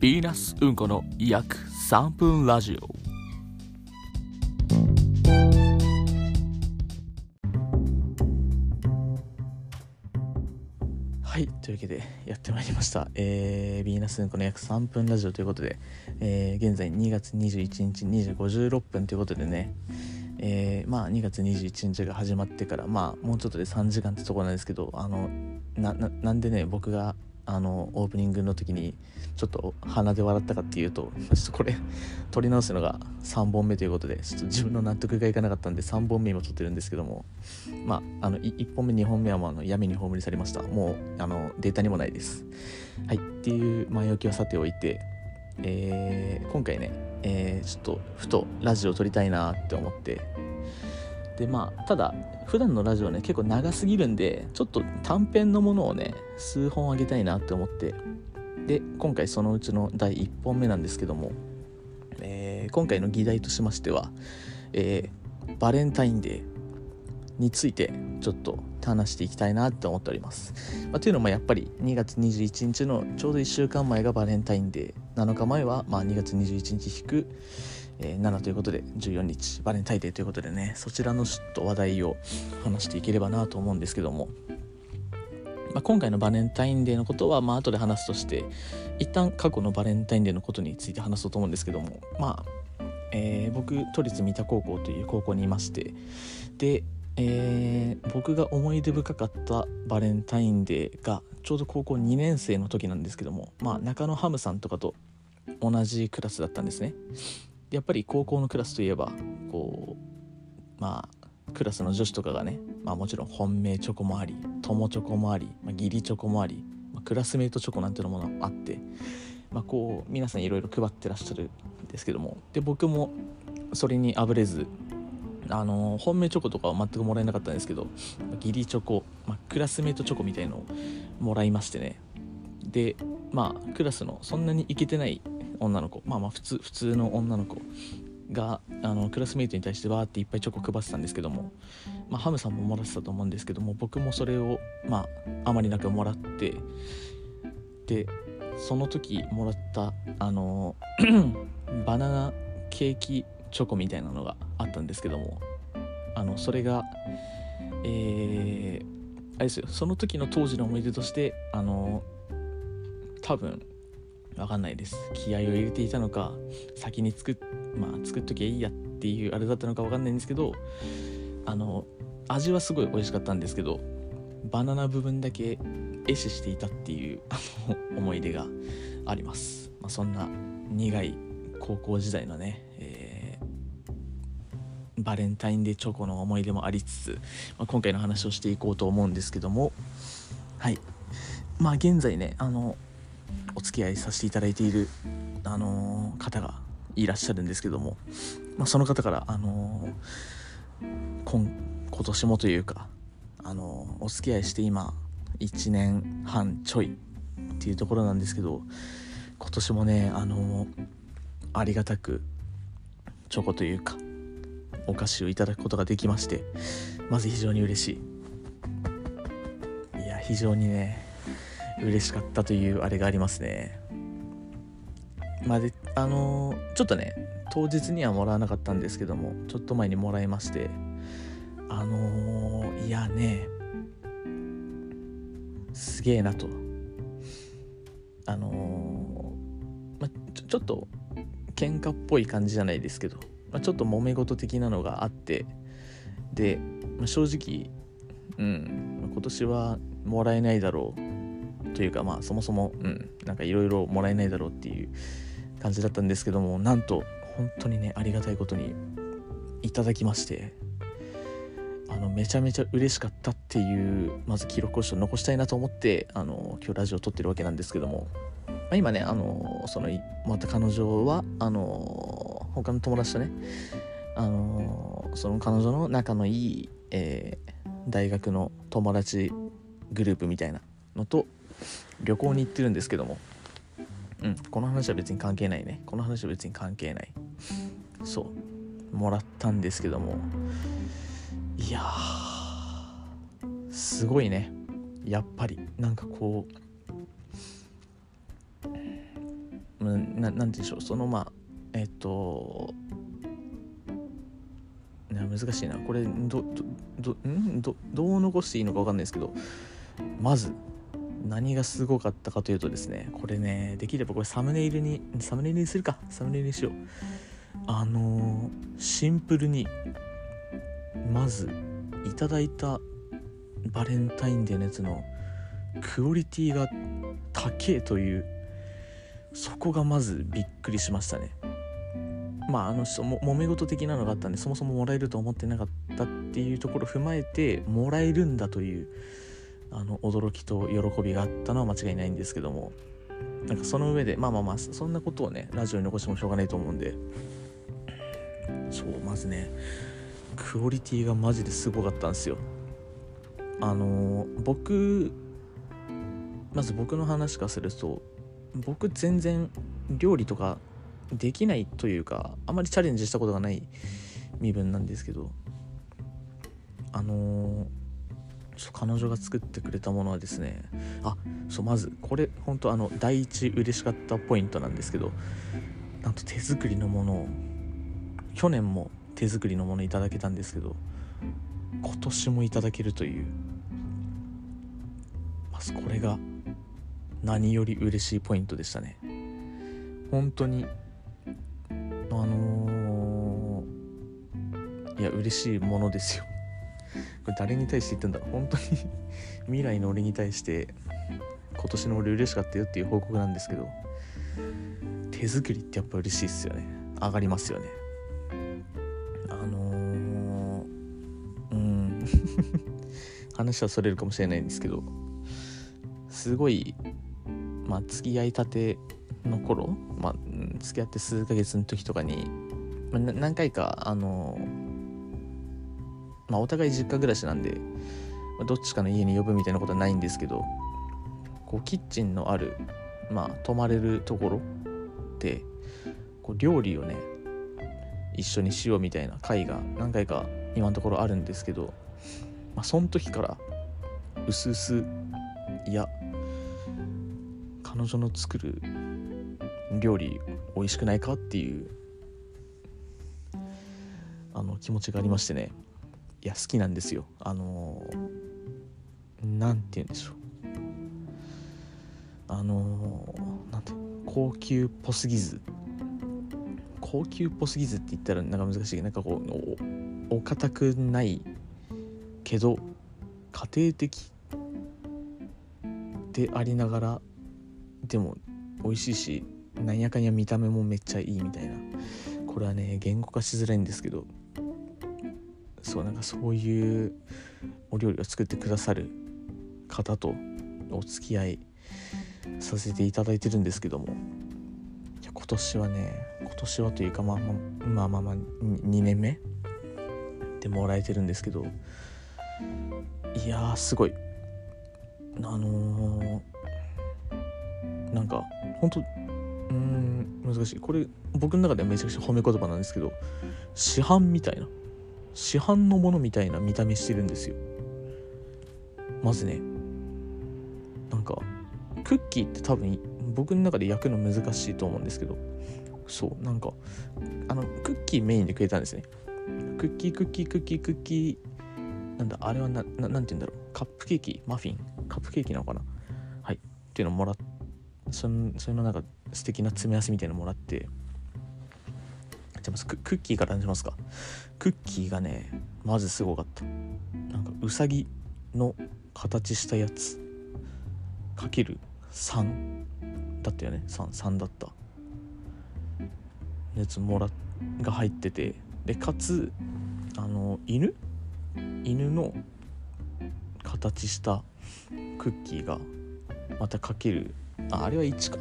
ヴィーナスうんこの約3分ラジオ。はいというわけでやってまいりました。えー、ヴィーナスうんこの約3分ラジオということで、えー、現在2月21日2時56分ということでねえー、まあ2月21日が始まってからまあもうちょっとで3時間ってとこなんですけどあのななんでね僕があのオープニングの時にちょっと鼻で笑ったかっていうとちょっとこれ撮り直すのが3本目ということでちょっと自分の納得がいかなかったんで3本目も撮ってるんですけどもまああの1本目2本目はもうあの闇に葬りされました。もうあのデータにもないです。はいっていう前置きはさておいてえー、今回ね、えー、ちょっとふとラジオ撮りたいなって思ってでまあただ普段のラジオね結構長すぎるんでちょっと短編のものをね数本あげたいなって思ってで今回そのうちの第1本目なんですけども、えー、今回の議題としましては、えー、バレンタインデーについてちょっと話していきたいなって思っております。まあ、というのもやっぱり2月21日のちょうど1週間前がバレンタインデー7日前はまあ2月21日引くえー、7ということで14日バレンタインデーということでねそちらのちょっと話題を話していければなと思うんですけども、まあ、今回のバレンタインデーのことはまあ後で話すとして一旦過去のバレンタインデーのことについて話そうと思うんですけども。まあ、えー、僕都立三田高校という高校にいまして。でえー、僕が思い出深かったバレンタインデーがちょうど高校2年生の時なんですけども、まあ、中野ハムさんとかと同じクラスだったんですね。やっぱり高校のクラスといえばこうまあクラスの女子とかがね、まあ、もちろん本命チョコもあり友チョコもあり、まあ、義理チョコもあり、まあ、クラスメートチョコなんていうのもあって、まあ、こう皆さんいろいろ配ってらっしゃるんですけどもで僕もそれにあぶれずあの本命チョコとかは全くもらえなかったんですけど義理チョコ、まあ、クラスメートチョコみたいのをもらいましてね。でまあクラスのそんなにイケてない女の子。まあまあ普通普通の女の子。があのクラスメイトに対してわーっていっぱいチョコ配ってたんですけども、まあ、ハムさんももらってたと思うんですけども僕もそれをまああまりなくもらって。でその時もらったあの バナナケーキチョコみたいなのがあったんですけども。あのそれがえー、あれですよ。その時の当時の思い出としてあの多分わかんないです。気合を入れていたのか先に作っまあ作っときゃいいやっていうあれだったのかわかんないんですけどあの味はすごい美味しかったんですけどバナナ部分だけ壊死していたっていう思い出があります、まあ、そんな苦い高校時代のね、えー、バレンタインデーチョコの思い出もありつつ、まあ、今回の話をしていこうと思うんですけどもはい。まあ現在ねあのお付き合いさせていただいている、あの、方がいらっしゃるんですけども、まあ、その方から、あの、今今年もというか、あの、お付き合いして今1年半ちょいっていうところなんですけど今年もね、あのありがたくチョコというかお菓子をいただくことができましてまず非常に嬉しい。いや非常にね嬉しかったというあれがありますね。まあであのー、ちょっとね当日にはもらわなかったんですけどもちょっと前にもらいましてあのー、いやねすげえなと。あのー、まちょちょっと喧嘩っぽい感じじゃないですけど、ま、ちょっと揉め事的なのがあってで、ま、正直うん今年はもらえないだろう。というかまあそもそもうん。なんかいろいろもらえないだろうっていう感じだったんですけどもなんと本当にねありがたいことにいただきましてあのめちゃめちゃ嬉しかったっていうまず記録を残したいなと思ってあの今日ラジオを撮ってるわけなんですけども、まあ、今ねあのそのまた彼女はあの他の友達とねあのその彼女の仲のいい、えー、大学の友達グループみたいなのと旅行に行ってるんですけども。うんこの話は別に関係ないね。この話は別に関係ない。そう。もらったんですけども。いやすごいね。やっぱり。なんかこうのななんて言うんでしょう。そのまあえっと難しいな。これどどどん？どどう残していいのか分かんないですけど。まず何がすごかったかというとですねこれねできればこれサムネイルにサムネイルにするか。サムネイルにしよう。あのー、シンプルにまずいただいたバレンタインデーのやつのクオリティが高えというそこがまずびっくりしましたね。まああのも揉め事的なのがあったんでそもそももらえると思ってなかったっていうところを踏まえてもらえるんだというあの驚きと喜びがあったのは間違いないんですけども。なんかその上でまあまあまあそんなことをねラジオに残してもしょうがないと思うんで。そうまずねクオリティがマジですごかったんですよ。あの僕まず僕の話からすると僕全然料理とかできないというかあまりチャレンジしたことがない身分なんですけど。あの彼女が作ってくれたものはですねあそうまずこれ本当あの第一嬉しかったポイントなんですけどなんと手作りのものを去年も手作りのものいただけたんですけど今年もいただけるという。まずこれが何より嬉しいポイントでしたね。本当にあのー、いや嬉しいものですよ。これ誰に対して言ってんだろう？本当に 未来の俺に対して今年の俺嬉しかったよっていう報告なんですけど手作りってやっぱ嬉しいっすよね。上がりますよね。あのー、うん。話はそれるかもしれないんですけどすごいまあ付き合いたての頃、まあ、付き合って数ヶ月の時とかに、まあ、何回かあのまあお互い実家暮らしなんで、まあ、どっちかの家に呼ぶみたいなことはないんですけどこうキッチンのあるまあ泊まれるところでこう料理をね一緒にしようみたいな会が何回か今のところあるんですけど、まあ、その時からうすうすいや彼女の作る料理美味しくないかっていうあの気持ちがありましてね。いや好きなんですよ。あの何て言うんでしょう。あのなんて高級っぽすぎず。高級っぽすぎずって言ったらなんか難しいなんかこうお堅くないけど家庭的でありながらでも美味しいしなんやかんや見た目もめっちゃいいみたいな。これはね言語化しづらいんですけど。そうなんかそういうお料理を作ってくださる方とお付き合いさせていただいてるんですけども。今年はね今年はというかまあまあまあまあ、まあ、2年目でもらえてるんですけど。いやすごい。あのー、なんか本当うん難しい。これ僕の中ではめちゃくちゃ褒め言葉なんですけど市販みたいな。市販のものみたいな見た目してるんですよ。まずねなんかクッキーって多分僕の中で焼くの難しいと思うんですけど。そうなんかあのクッキーメインでくれたんですね。クッキークッキークッキークッキーなんだあれはなななんて言うんだろう。カップケーキマフィン。カップケーキなのかな。はい。っていうのもらってそのそれのなんか素敵な詰め合わせみたいなのもらって。じゃまずクッキーから話しますか。クッキーがねまずすごかった。なんかうさぎの形したやつ。かける3だったよね。3, 3だった。やつもらが入ってて。でかつあの犬？犬の形したクッキーがまたかける。ああれは1か。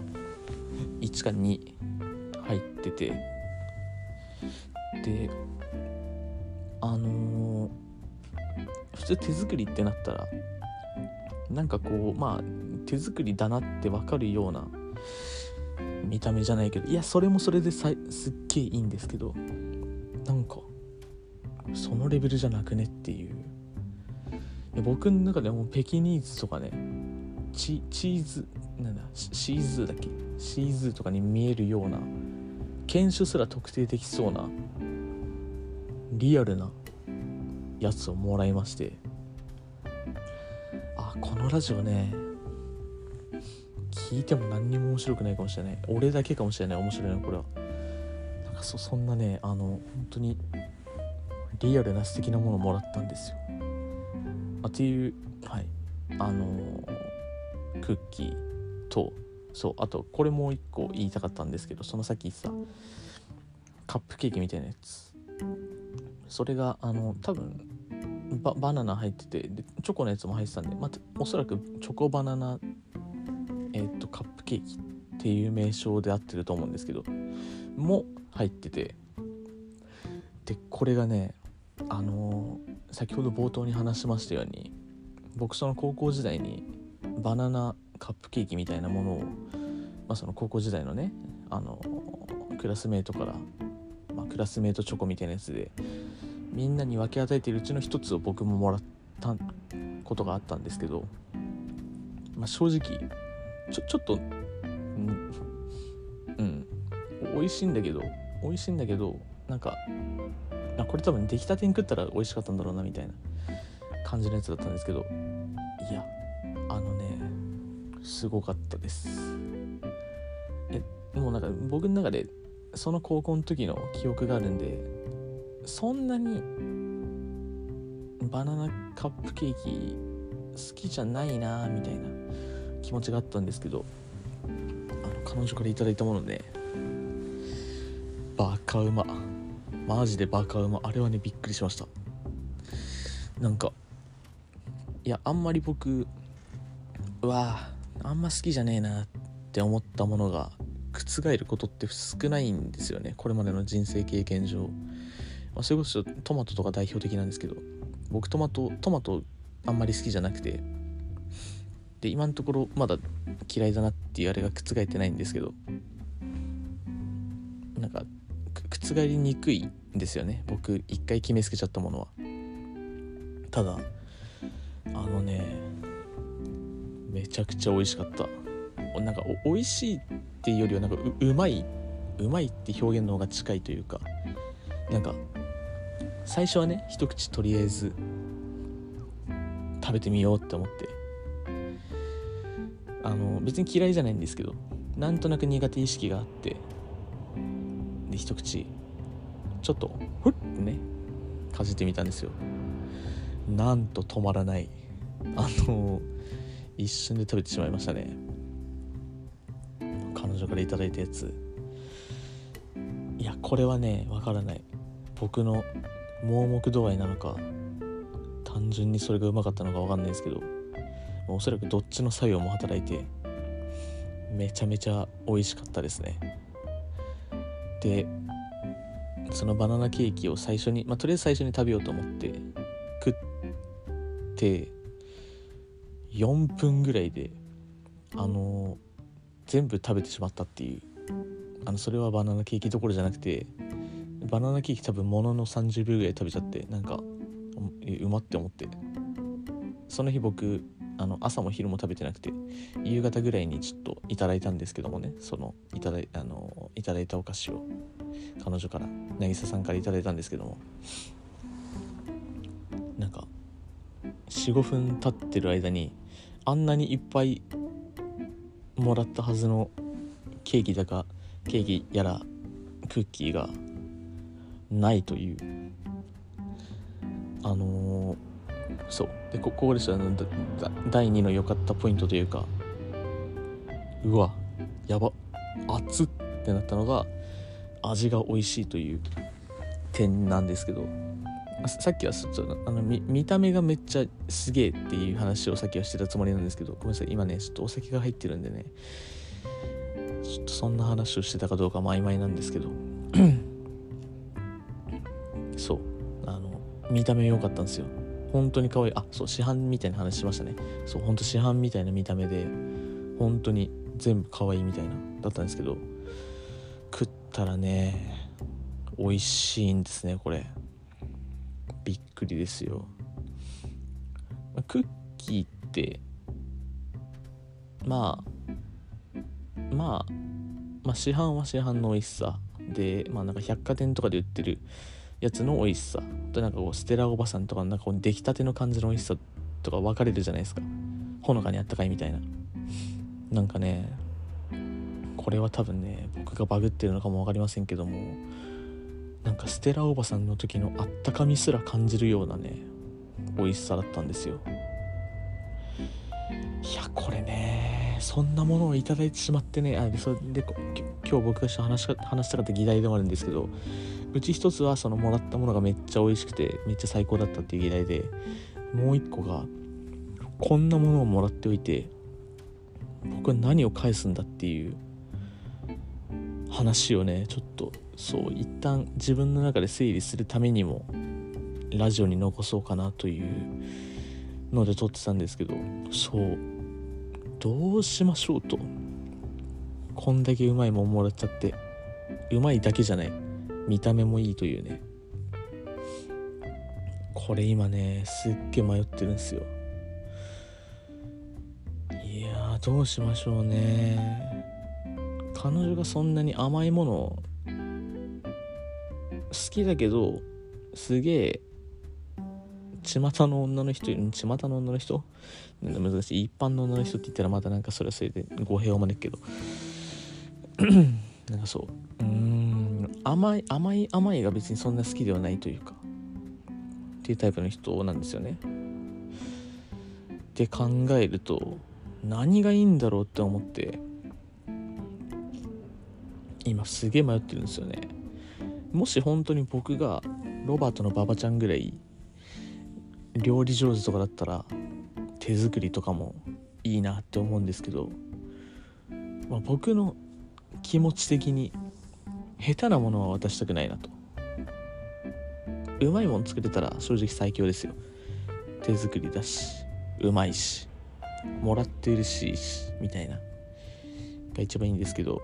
1か2入ってて。であのー、普通手作りってなったらなんかこうまあ手作りだなって分かるような見た目じゃないけどいやそれもそれでさすっげえいいんですけどなんかそのレベルじゃなくねっていう。僕の中でもペキニーズとかねチチーズなんだシーズーだっけ？シーズーとかに見えるような犬種すら特定できそうなリアルなやつをもらいまして。あこのラジオね聞いても何にも面白くないかもしれない。俺だけかもしれない。面白いのこれは。なんかそそんなねあの本当にリアルな素敵なものもらったんですよ。あっていうはい。あのクッキーとそうあとこれもう一個言いたかったんですけどそのさっき言ってたカップケーキみたいなやつ。それがあの多分ババナナ入っててでチョコのやつも入ってたんで、まあ、おそらくチョコバナナ、えー、っとカップケーキっていう名称で合ってると思うんですけども入っててでこれがねあのー、先ほど冒頭に話しましたように僕その高校時代にバナナカップケーキみたいなものを、まあ、その高校時代のねあのクラスメートから、まあ、クラスメートチョコみたいなやつでみんなに分け与えているうちの一つを僕ももらったことがあったんですけど、まあ、正直ちょちょっとうんうん美味しいんだけど美味しいんだけどなんかあこれ多分出来たてに食ったら美味しかったんだろうなみたいな感じのやつだったんですけどいやあのねすごかったです。えもうなんか僕の中でその高校の時の記憶があるんでそんなにバナナカップケーキ好きじゃないなみたいな気持ちがあったんですけどあの彼女から頂いたものねバカうま。マジでバカうま。あれはねびっくりしました。なんかいやあんまり僕うわあんま好きじゃねえなって思ったものが覆ることって少ないんですよね。これまでの人生経験上、まあ、それこそトマトとか代表的なんですけど僕トマトトマトあんまり好きじゃなくてで今のところまだ嫌いだなっていうあれが覆ってないんですけどなんか覆りにくいんですよね。僕一回決めつけちゃったものは。ただあのねめちゃくちゃ美味しかった。なんかお美味しいっていうよりはなんかううまいうまいって表現の方が近いというかなんか最初はね一口とりあえず食べてみようって思って。あの別に嫌いじゃないんですけどなんとなく苦手意識があってで一口ちょっとふってねかじってみたんですよ。なんと止まらない。あの一瞬で食べてしまいましたね。彼女から頂いたやつ。いやこれはねわからない。僕の盲目度合いなのか単純にそれがうまかったのかわかんないですけどおそらくどっちの作用も働いてめちゃめちゃ美味しかったですね。でそのバナナケーキを最初に、まあ、とりあえず最初に食べようと思って食って4分ぐらいであの全部食べてしまったっていうあのそれはバナナケーキどころじゃなくてバナナケーキ多分ものの30秒ぐらい食べちゃってなんかうまって思って。その日僕あの朝も昼も食べてなくて夕方ぐらいにちょっといただいたんですけどもねそのいただいあのいただいたお菓子を彼女から渚さんからいただいたんですけども。なんか45分経ってる間にあんなにいっぱいもらったはずのケーキだかケーキやらクッキーがないという。あのー、そう。でここでしたの第2の良かったポイントというかうわやば熱ってなったのが味が美味しいという点なんですけど。さっきはちょっとあの見見た目がめっちゃすげえっていう話をさっきはしてたつもりなんですけどごめんなさい。今ねちょっとお酒が入ってるんでねちょっとそんな話をしてたかどうかも曖昧なんですけど。見た目良かったんですよ。本当に可愛い。あそう市販みたいな話しましたね。そう本当市販みたいな見た目で本当に全部可愛いみたいなだったんですけど食ったらね美味しいんですねこれ。びっくりですよ。クッキーってまあまあまあ市販は市販の美味しさでまあなんか百貨店とかで売ってるやつの美味しさ。となんかこうステラおばさんとかなんかこう出来たての感じの美味しさとか分かれるじゃないですか。ほのかにあったかいみたいな。なんかねこれは多分ね僕がバグってるのかも分かりませんけどもなんかステラおばさんの時のあったかみすら感じるようなね美味しさだったんですよ。いやこれねそんなものを頂いてしまってね。あでそれで今日僕が話し話したかった議題でもあるんですけどうち一つはそのもらったものがめっちゃ美味しくてめっちゃ最高だったっていう議題でもう一個がこんなものをもらっておいて僕は何を返すんだっていう話をねちょっとそう一旦自分の中で整理するためにもラジオに残そうかなというので撮ってたんですけどそうどうしましょうと。こんだけうまいもんもらっちゃってうまいだけじゃない。見た目もいいというね。これ今ねすっげえ迷ってるんですよ。いやどうしましょうね。彼女がそんなに甘いもの好きだけどすげえ巷の女の人巷の女の人？難しい。一般の女の人って言ったらまたなんかそれはそれで語弊を招くけど。なんかそう。うん甘い甘い甘いが別にそんな好きではないというか。っていうタイプの人なんですよね。って考えると何がいいんだろうって思って今すげえ迷ってるんですよね。もし本当に僕がロバートの馬場ちゃんぐらい料理上手とかだったら手作りとかもいいなって思うんですけど、まあ、僕の気持ち的に下手なものは渡したくないなと。うまいもの作れたら正直最強ですよ。手作りだしうまいしもらってるしみたいなが一番いいんですけど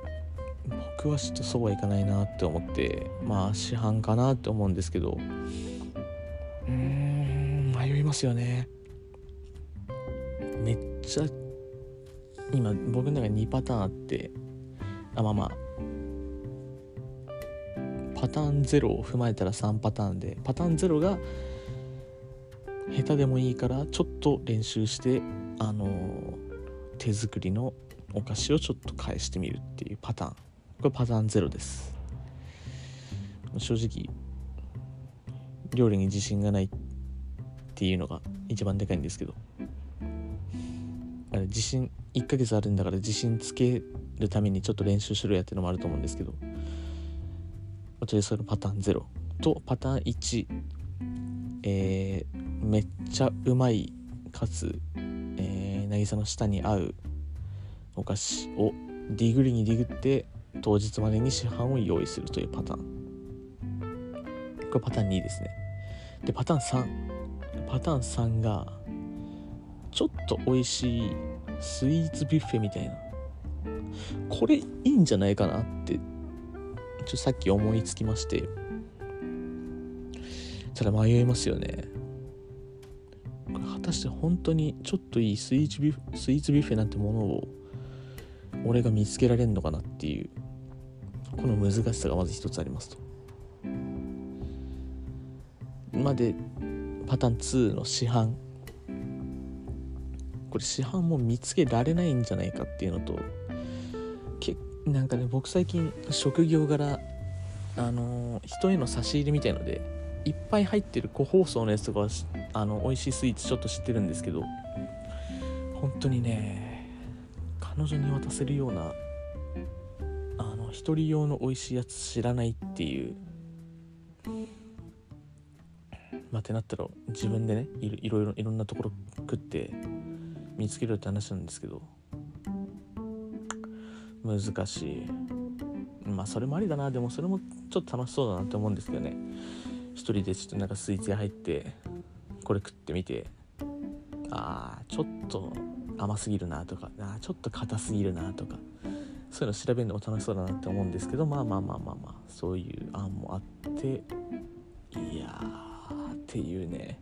僕はちょっとそうはいかないなって思ってまあ市販かなって思うんですけど。うん。ますよね。めっちゃ今僕の中に2パターンあって。あまあまあ。パターン0を踏まえたら3パターンで。パターン0が下手でもいいからちょっと練習してあの手作りのお菓子をちょっと返してみるっていうパターン。これパターン0です。正直料理に自信がないってていうのが一番でかいんですけど。あれ自信1ヶ月あるんだから自信つけるためにちょっと練習しろやっていうのもあると思うんですけど。とりあえずそれパターン0とパターン1えー、めっちゃうまいかつ、えー、渚の舌に合うお菓子をディグリにディグって当日までに市販を用意するというパターン。これパターン2ですね。でパターン3パターン3がちょっと美味しいスイーツビュッフェみたいな。これいいんじゃないかなってちょっとさっき思いつきまして。ただ迷いますよね。これ果たして本当にちょっといいスイーツビュスイーツビュッフェなんてものを俺が見つけられるのかなっていうこの難しさがまず一つありますと。までパターン2の市販。これ市販も見つけられないんじゃないかっていうのとけなんかね僕最近職業柄あのー、人への差し入れみたいのでいっぱい入ってる個包装のやつとかはあの美味しいスイーツちょっと知ってるんですけど本当にね彼女に渡せるようなあの一人用の美味しいやつ知らないっていうまあってなったら自分でねいろいろいろんなところ食って見つけるって話なんですけど難しい。まあそれもありだな。でもそれもちょっと楽しそうだなって思うんですけどね。一人でちょっとなんかスイーツ屋入ってこれ食ってみてあーちょっと甘すぎるなとかあちょっと硬すぎるなとかそういうの調べるのも楽しそうだなって思うんですけどまあまあまあまあまあそういう案もあっていやっていうね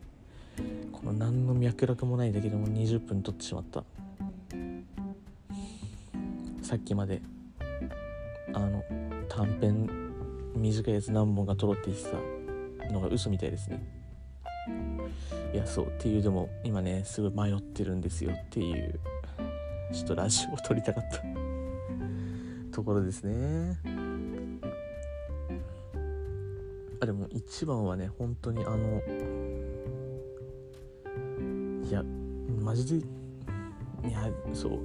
この何の脈絡もないだけでも20分取ってしまった。さっきまであの短編短いやつ何本か撮ろうって言ってたのが嘘みたいですね。いやそうっていうでも今ねすごい迷ってるんですよっていうちょっとラジオを撮りたかったところですね。あでも一番はね本当にあのいやマジでいやそう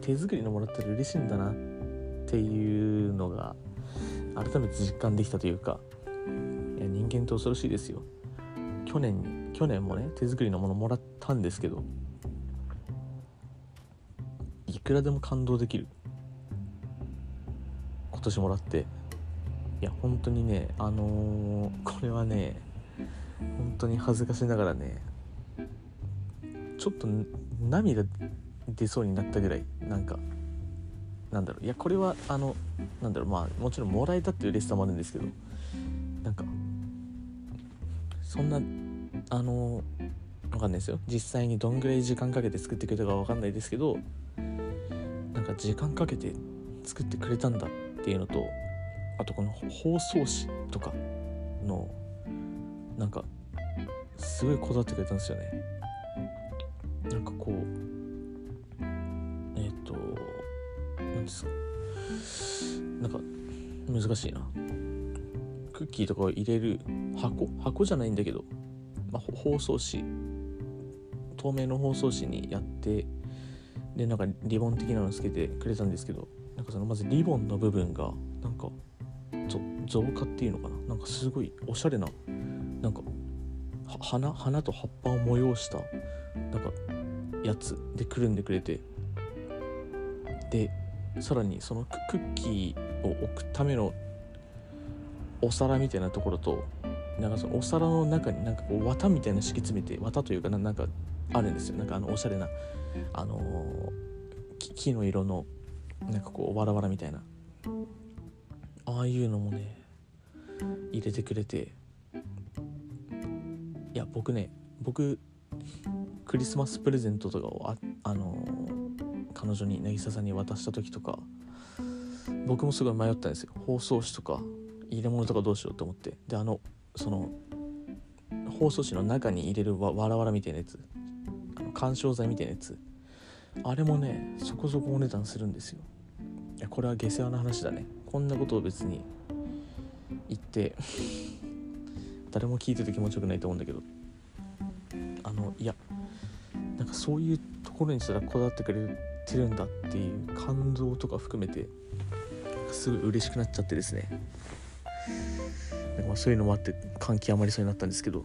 手作りのもらったら嬉しいんだなっていうのが改めて実感できたというかいや人間って恐ろしいですよ。去年去年もね手作りのものもらったんですけどいくらでも感動できる。今年もらって。いや本当にねあのー、これはね本当に恥ずかしながらねちょっと涙出そうになったぐらいなんかなんだろういやこれはあのなんだろうまあもちろんもらえたっていう嬉しさもあるんですけどなんかそんなあのわかんないですよ。実際にどんぐらい時間かけて作ってくれたかわかんないですけどなんか時間かけて作ってくれたんだっていうのとあとこの包装紙とかのなんかすごいこだわってくれたんですよね。なんかこうえっ、ー、と何ですか？なんか難しいな。クッキーとかを入れる箱？箱じゃないんだけど、まあ、包装紙。透明の包装紙にやってでなんかリボン的なのつけてくれたんですけどなんかそのまずリボンの部分がなんか造花っていうのかな？なんかすごいおしゃれななんか花花と葉っぱを催したなんかやつでくるんでくれて。でさらにそのクッキーを置くためのお皿みたいなところとなんかそのお皿の中になんかこう綿みたいな敷き詰めて綿というかなんかあるんですよ。なんかあのおしゃれなあのー、木の色のなんかこうわらわらみたいな。ああいうのもね入れてくれていや僕ね僕クリスマスプレゼントとかをあ、あのー、彼女に渚さんに渡した時とか僕もすごい迷ったんですよ。包装紙とか入れ物とかどうしようと思って。であのその包装紙の中に入れるわわらわらみたいなやつ。あの緩衝材みたいなやつ。あれもねそこそこお値段するんですよ。いやこれは下世話な話だね。こんなことを別に言って 誰も聞いてて気持ちよくないと思うんだけどあのいやなんかそういうところにすらこだわってくれてるんだっていう感動とか含めてすごい嬉しくなっちゃってですね。そういうのもあって感極まりそうになったんですけど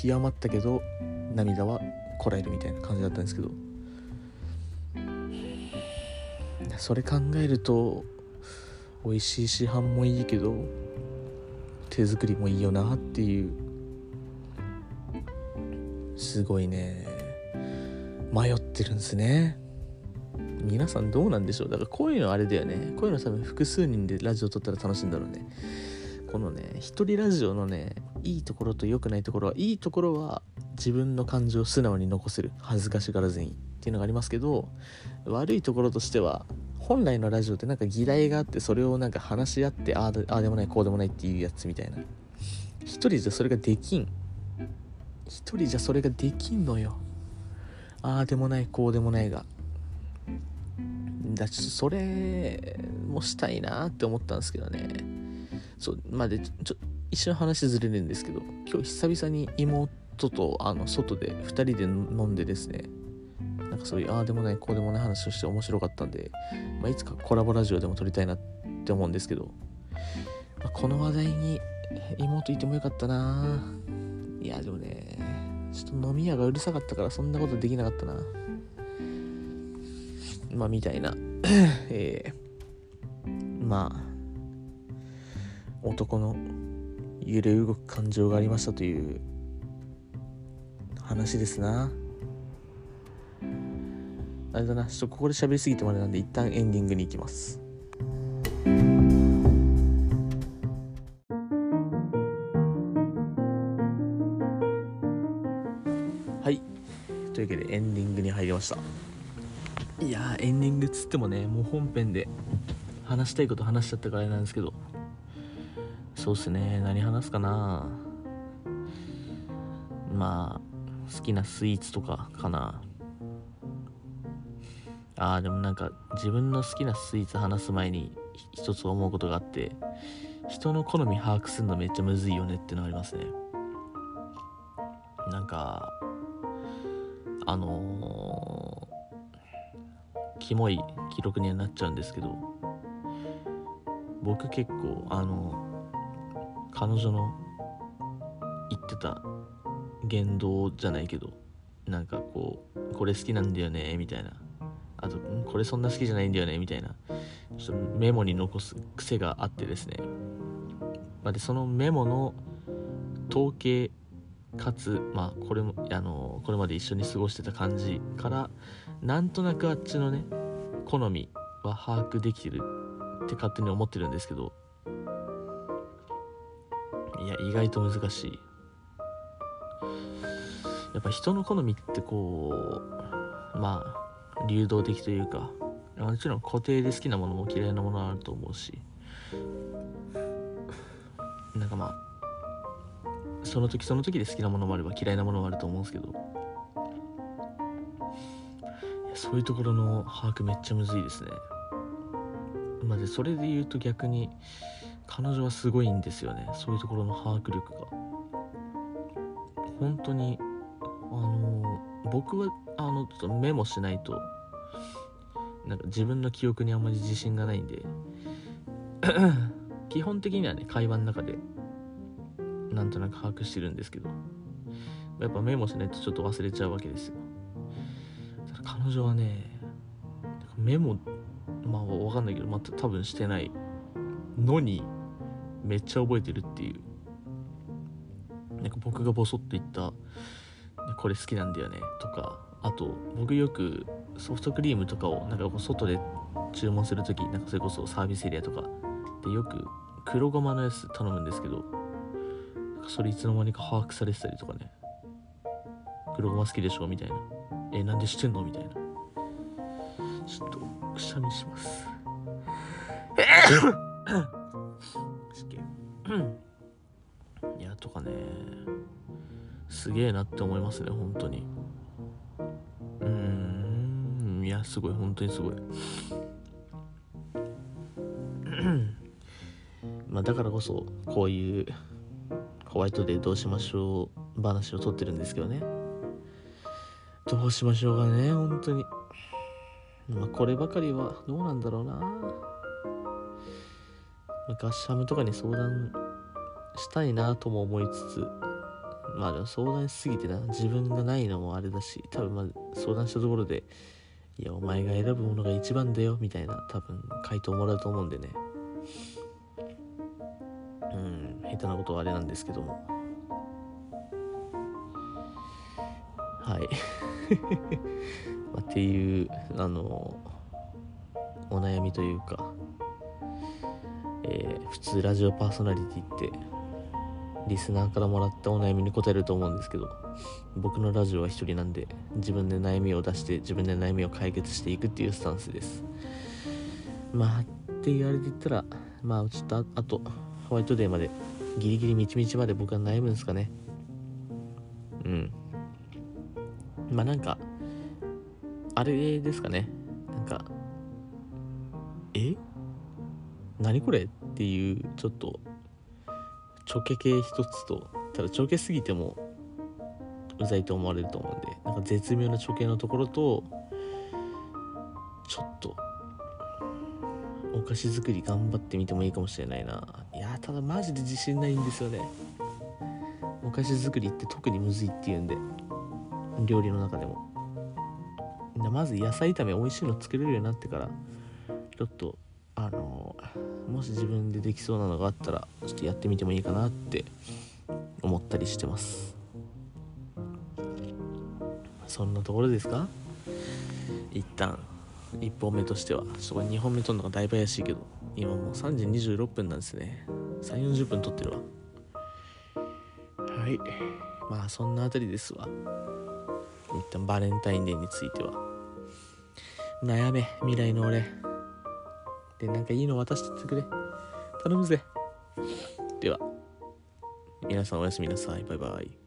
極まったけど涙はこらえるみたいな感じだったんですけどそれ考えると美味しい市販もいいけど手作りもいいよなっていう。すごいね。迷ってるんですね。皆さんどうなんでしょう？だからこういうのあれだよね。こういうの多分複数人でラジオ撮ったら楽しいんだろうね。このね一人ラジオのねいいところと良くないところはいいところは自分の感情を素直に残せる。恥ずかしがらずに。っていうのがありますけど悪いところとしては本来のラジオってなんか議題があってそれをなんか話し合ってああでもないこうでもないっていうやつみたいな。一人じゃそれができん。一人じゃそれができんのよ。ああでもないこうでもないが。だちょっとそれもしたいなって思ったんですけどね。そうまあでちょ一瞬話ずれるんですけど今日久々に妹とあの外で2人で飲んでですね。なんかそういうああでもないこうでもない話をして面白かったんで、まあ、いつかコラボラジオでも撮りたいなって思うんですけど、まあ、この話題に妹いてもよかったな。いやでもねちょっと飲み屋がうるさかったからそんなことできなかったな。まあみたいな。えー、まあ男の揺れ動く感情がありましたという話ですな。あれだな。ちょっとここで喋りすぎてまでなんで一旦エンディングに行きます。はい。というわけでエンディングに入りました。いやエンディングっつってもねもう本編で話したいこと話しちゃったからあれなんですけど。そうっすね。何話すかな。まあ好きなスイーツとかかな。あーでもなんか自分の好きなスイーツ話す前に一つ思うことがあって人の好み把握するのめっちゃむずいよねってのありますね。なんかあのー、キモい記録にはなっちゃうんですけど僕結構あの彼女の言ってた言動じゃないけどなんかこうこれ好きなんだよねみたいな。あとこれそんな好きじゃないんだよねみたいな。ちょっとメモに残す癖があってですね、まあ、でそのメモの統計かつ、まあ、これもあのこれまで一緒に過ごしてた感じからなんとなくあっちのね好みは把握できてるって勝手に思ってるんですけどいや意外と難しい。やっぱ人の好みってこうまあ流動的というかもちろん固定で好きなものも嫌いなものあると思うしなんかまあその時その時で好きなものもあれば嫌いなものもあると思うんですけどそういうところの把握めっちゃむずいですね。まあでそれで言うと逆に彼女はすごいんですよね。そういうところの把握力が。本当にあの僕はあのちょっとメモしないとなんか自分の記憶にあんまり自信がないんで 基本的にはね会話の中でなんとなく把握してるんですけどやっぱメモしないとちょっと忘れちゃうわけですよ。彼女はねメモまあわかんないけど、また多分してないのにめっちゃ覚えてるっていう。なんか僕がボソッと言ったこれ好きなんだよねとかあと僕よくソフトクリームとかをなんか外で注文する時なんかそれこそサービスエリアとかでよく黒ごまのやつ頼むんですけどそれいつの間にか把握されてたりとかね。黒ごま好きでしょみたいな。えなんで知ってんのみたいな。ちょっとくしゃみします。いすげえなって思いますね本当に。うーんいやすごい本当にすごい。まあだからこそこういうホワイトデーどうしましょう話をとってるんですけどね。どうしましょうかね本当に。まあこればかりはどうなんだろうな、まあ、ガッシャムとかに相談したいなとも思いつつ。まあでも相談しすぎてな。自分がないのもあれだし多分まあ相談したところでいやお前が選ぶものが一番だよみたいな多分回答もらうと思うんでね。うん下手なことはあれなんですけども。はい。まあっていうあのお悩みというか、えー普通ラジオパーソナリティってリスナーからもらったお悩みに答えると思うんですけど僕のラジオは一人なんで自分で悩みを出して自分で悩みを解決していくっていうスタンスです。まあって言われて言ったらまあちょっとああとホワイトデーまでギリギリみちみちまで僕は悩むんですかね。うん。まあなんかあれですかね。なんかえ？何これ？っていうちょっとちょけ系一つとただちょけすぎてもうざいと思われると思うんでなんか絶妙なちょけのところとちょっとお菓子作り頑張ってみてもいいかもしれないな。いやただマジで自信ないんですよね。お菓子作りって特にむずいっていうんで料理の中でも。まず野菜炒め美味しいの作れるようになってからちょっともし自分でできそうなのがあったらちょっとやってみてもいいかなって思ったりしてます。そんなところですか？一旦1本目としては。ちょっと2本目撮るのがだいぶ怪しいけど今もう3時26分なんですね。3 4 0分撮ってるわ。はい。まあそんなあたりですわ。一旦バレンタインデーについては。悩め未来の俺。でなんかいいの渡してってくれ。頼むぜ。では皆さんおやすみなさい。バイバイ。